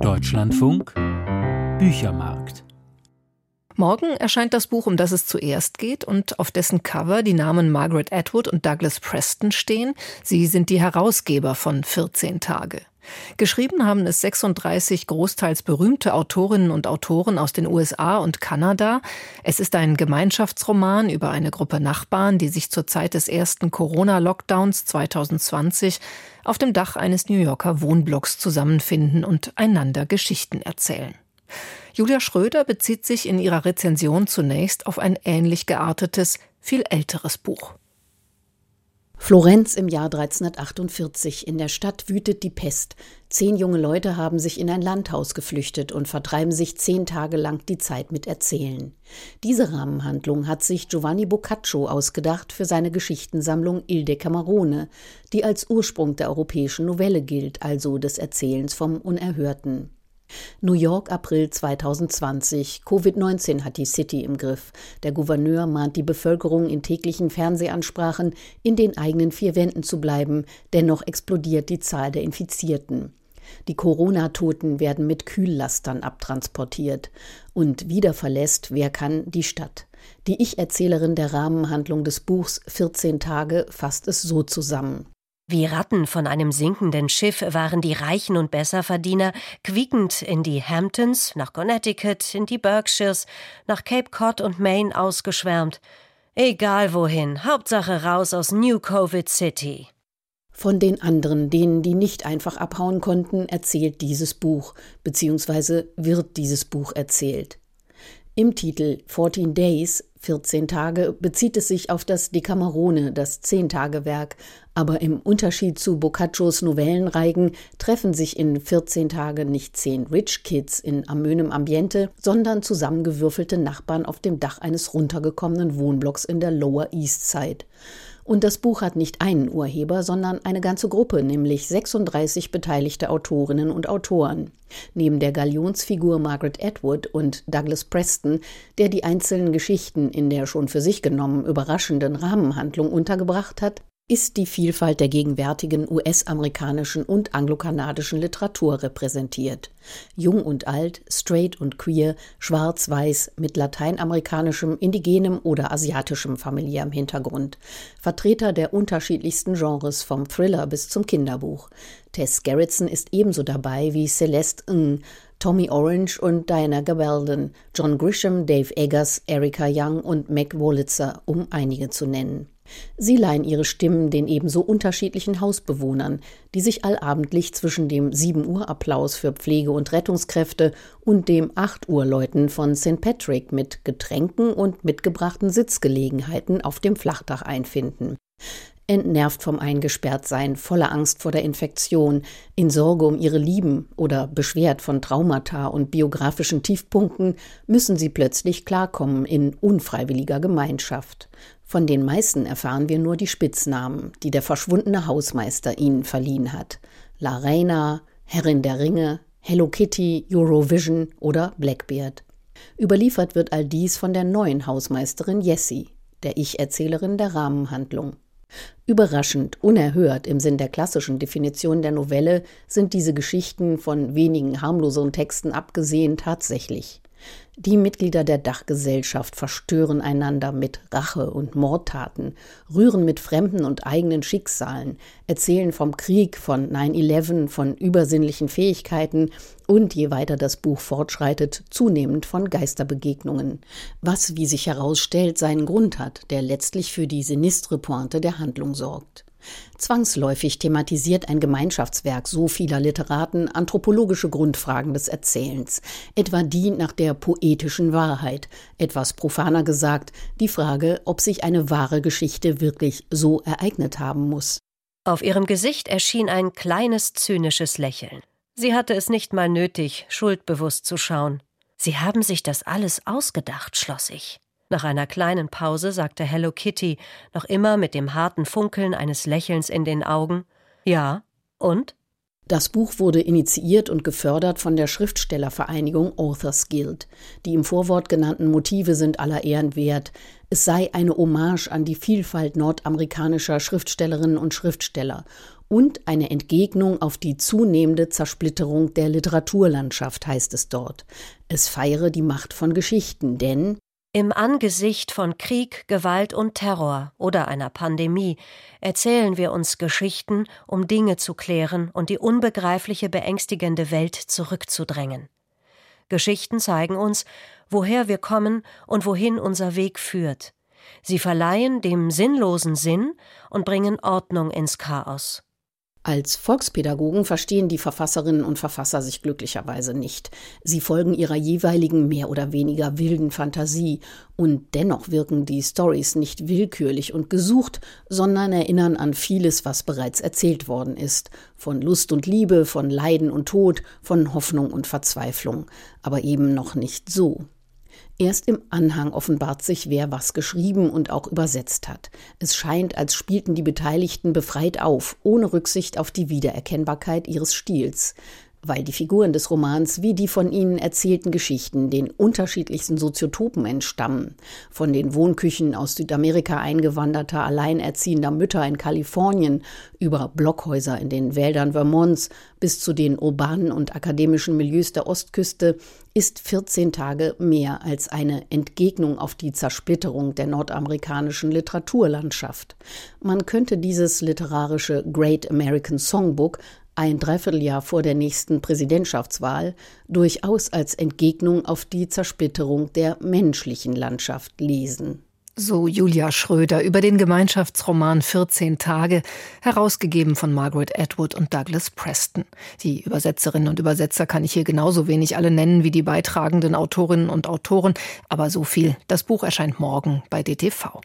Deutschlandfunk Büchermarkt. Morgen erscheint das Buch, um das es zuerst geht und auf dessen Cover die Namen Margaret Atwood und Douglas Preston stehen. Sie sind die Herausgeber von 14 Tage. Geschrieben haben es 36 großteils berühmte Autorinnen und Autoren aus den USA und Kanada. Es ist ein Gemeinschaftsroman über eine Gruppe Nachbarn, die sich zur Zeit des ersten Corona-Lockdowns 2020 auf dem Dach eines New Yorker Wohnblocks zusammenfinden und einander Geschichten erzählen. Julia Schröder bezieht sich in ihrer Rezension zunächst auf ein ähnlich geartetes, viel älteres Buch. Florenz im Jahr 1348. In der Stadt wütet die Pest. Zehn junge Leute haben sich in ein Landhaus geflüchtet und vertreiben sich zehn Tage lang die Zeit mit Erzählen. Diese Rahmenhandlung hat sich Giovanni Boccaccio ausgedacht für seine Geschichtensammlung Il Decamerone, die als Ursprung der europäischen Novelle gilt, also des Erzählens vom Unerhörten. New York, April 2020. Covid-19 hat die City im Griff. Der Gouverneur mahnt die Bevölkerung in täglichen Fernsehansprachen, in den eigenen vier Wänden zu bleiben. Dennoch explodiert die Zahl der Infizierten. Die Corona-Toten werden mit Kühllastern abtransportiert. Und wieder verlässt, wer kann, die Stadt. Die Ich-Erzählerin der Rahmenhandlung des Buchs 14 Tage fasst es so zusammen. Wie Ratten von einem sinkenden Schiff waren die Reichen und Besserverdiener quiekend in die Hamptons, nach Connecticut, in die Berkshires, nach Cape Cod und Maine ausgeschwärmt. Egal wohin, Hauptsache raus aus New Covid City. Von den anderen, denen, die nicht einfach abhauen konnten, erzählt dieses Buch, beziehungsweise wird dieses Buch erzählt. Im Titel 14 Days 14 Tage bezieht es sich auf das Decamerone, das Zehntagewerk, aber im Unterschied zu Boccaccios Novellenreigen treffen sich in 14 Tagen nicht zehn Rich Kids in amönem Ambiente, sondern zusammengewürfelte Nachbarn auf dem Dach eines runtergekommenen Wohnblocks in der Lower East Side. Und das Buch hat nicht einen Urheber, sondern eine ganze Gruppe, nämlich 36 beteiligte Autorinnen und Autoren. Neben der Galionsfigur Margaret Atwood und Douglas Preston, der die einzelnen Geschichten in der schon für sich genommen überraschenden Rahmenhandlung untergebracht hat, ist die Vielfalt der gegenwärtigen US-amerikanischen und anglokanadischen Literatur repräsentiert. Jung und alt, straight und queer, schwarz-weiß, mit lateinamerikanischem, indigenem oder asiatischem familiärem Hintergrund. Vertreter der unterschiedlichsten Genres vom Thriller bis zum Kinderbuch. Tess Gerritsen ist ebenso dabei wie Celeste Ng, Tommy Orange und Diana Gabaldon, John Grisham, Dave Eggers, Erika Young und Meg Wolitzer, um einige zu nennen. Sie leihen ihre Stimmen den ebenso unterschiedlichen Hausbewohnern, die sich allabendlich zwischen dem 7 Uhr Applaus für Pflege- und Rettungskräfte und dem 8 Uhr Läuten von St. Patrick mit Getränken und mitgebrachten Sitzgelegenheiten auf dem Flachdach einfinden. Entnervt vom Eingesperrtsein, voller Angst vor der Infektion, in Sorge um ihre Lieben oder beschwert von Traumata und biografischen Tiefpunkten, müssen sie plötzlich klarkommen in unfreiwilliger Gemeinschaft. Von den meisten erfahren wir nur die Spitznamen, die der verschwundene Hausmeister ihnen verliehen hat. La Reina, Herrin der Ringe, Hello Kitty, Eurovision oder Blackbeard. Überliefert wird all dies von der neuen Hausmeisterin Jessie, der Ich-Erzählerin der Rahmenhandlung. Überraschend, unerhört im Sinn der klassischen Definition der Novelle sind diese Geschichten von wenigen harmloseren Texten abgesehen tatsächlich. Die Mitglieder der Dachgesellschaft verstören einander mit Rache und Mordtaten, rühren mit fremden und eigenen Schicksalen, erzählen vom Krieg, von 9-11, von übersinnlichen Fähigkeiten und, je weiter das Buch fortschreitet, zunehmend von Geisterbegegnungen, was, wie sich herausstellt, seinen Grund hat, der letztlich für die sinistre Pointe der Handlung sorgt. Zwangsläufig thematisiert ein Gemeinschaftswerk so vieler Literaten anthropologische Grundfragen des Erzählens, etwa die nach der poetischen Wahrheit, etwas profaner gesagt, die Frage, ob sich eine wahre Geschichte wirklich so ereignet haben muss. Auf ihrem Gesicht erschien ein kleines zynisches Lächeln. Sie hatte es nicht mal nötig, schuldbewusst zu schauen. Sie haben sich das alles ausgedacht, schloss ich. Nach einer kleinen Pause sagte Hello Kitty, noch immer mit dem harten Funkeln eines Lächelns in den Augen Ja, und? Das Buch wurde initiiert und gefördert von der Schriftstellervereinigung Authors Guild. Die im Vorwort genannten Motive sind aller Ehren wert. Es sei eine Hommage an die Vielfalt nordamerikanischer Schriftstellerinnen und Schriftsteller und eine Entgegnung auf die zunehmende Zersplitterung der Literaturlandschaft, heißt es dort. Es feiere die Macht von Geschichten, denn im Angesicht von Krieg, Gewalt und Terror oder einer Pandemie erzählen wir uns Geschichten, um Dinge zu klären und die unbegreifliche, beängstigende Welt zurückzudrängen. Geschichten zeigen uns, woher wir kommen und wohin unser Weg führt. Sie verleihen dem Sinnlosen Sinn und bringen Ordnung ins Chaos. Als Volkspädagogen verstehen die Verfasserinnen und Verfasser sich glücklicherweise nicht. Sie folgen ihrer jeweiligen mehr oder weniger wilden Fantasie und dennoch wirken die Stories nicht willkürlich und gesucht, sondern erinnern an vieles, was bereits erzählt worden ist. Von Lust und Liebe, von Leiden und Tod, von Hoffnung und Verzweiflung. Aber eben noch nicht so. Erst im Anhang offenbart sich, wer was geschrieben und auch übersetzt hat. Es scheint, als spielten die Beteiligten befreit auf, ohne Rücksicht auf die Wiedererkennbarkeit ihres Stils weil die Figuren des Romans wie die von ihnen erzählten Geschichten den unterschiedlichsten Soziotopen entstammen, von den Wohnküchen aus Südamerika eingewanderter alleinerziehender Mütter in Kalifornien über Blockhäuser in den Wäldern Vermonts bis zu den urbanen und akademischen Milieus der Ostküste, ist 14 Tage mehr als eine Entgegnung auf die Zersplitterung der nordamerikanischen Literaturlandschaft. Man könnte dieses literarische Great American Songbook ein Dreivierteljahr vor der nächsten Präsidentschaftswahl, durchaus als Entgegnung auf die Zersplitterung der menschlichen Landschaft lesen. So Julia Schröder über den Gemeinschaftsroman 14 Tage, herausgegeben von Margaret Atwood und Douglas Preston. Die Übersetzerinnen und Übersetzer kann ich hier genauso wenig alle nennen wie die beitragenden Autorinnen und Autoren, aber so viel. Das Buch erscheint morgen bei DTV.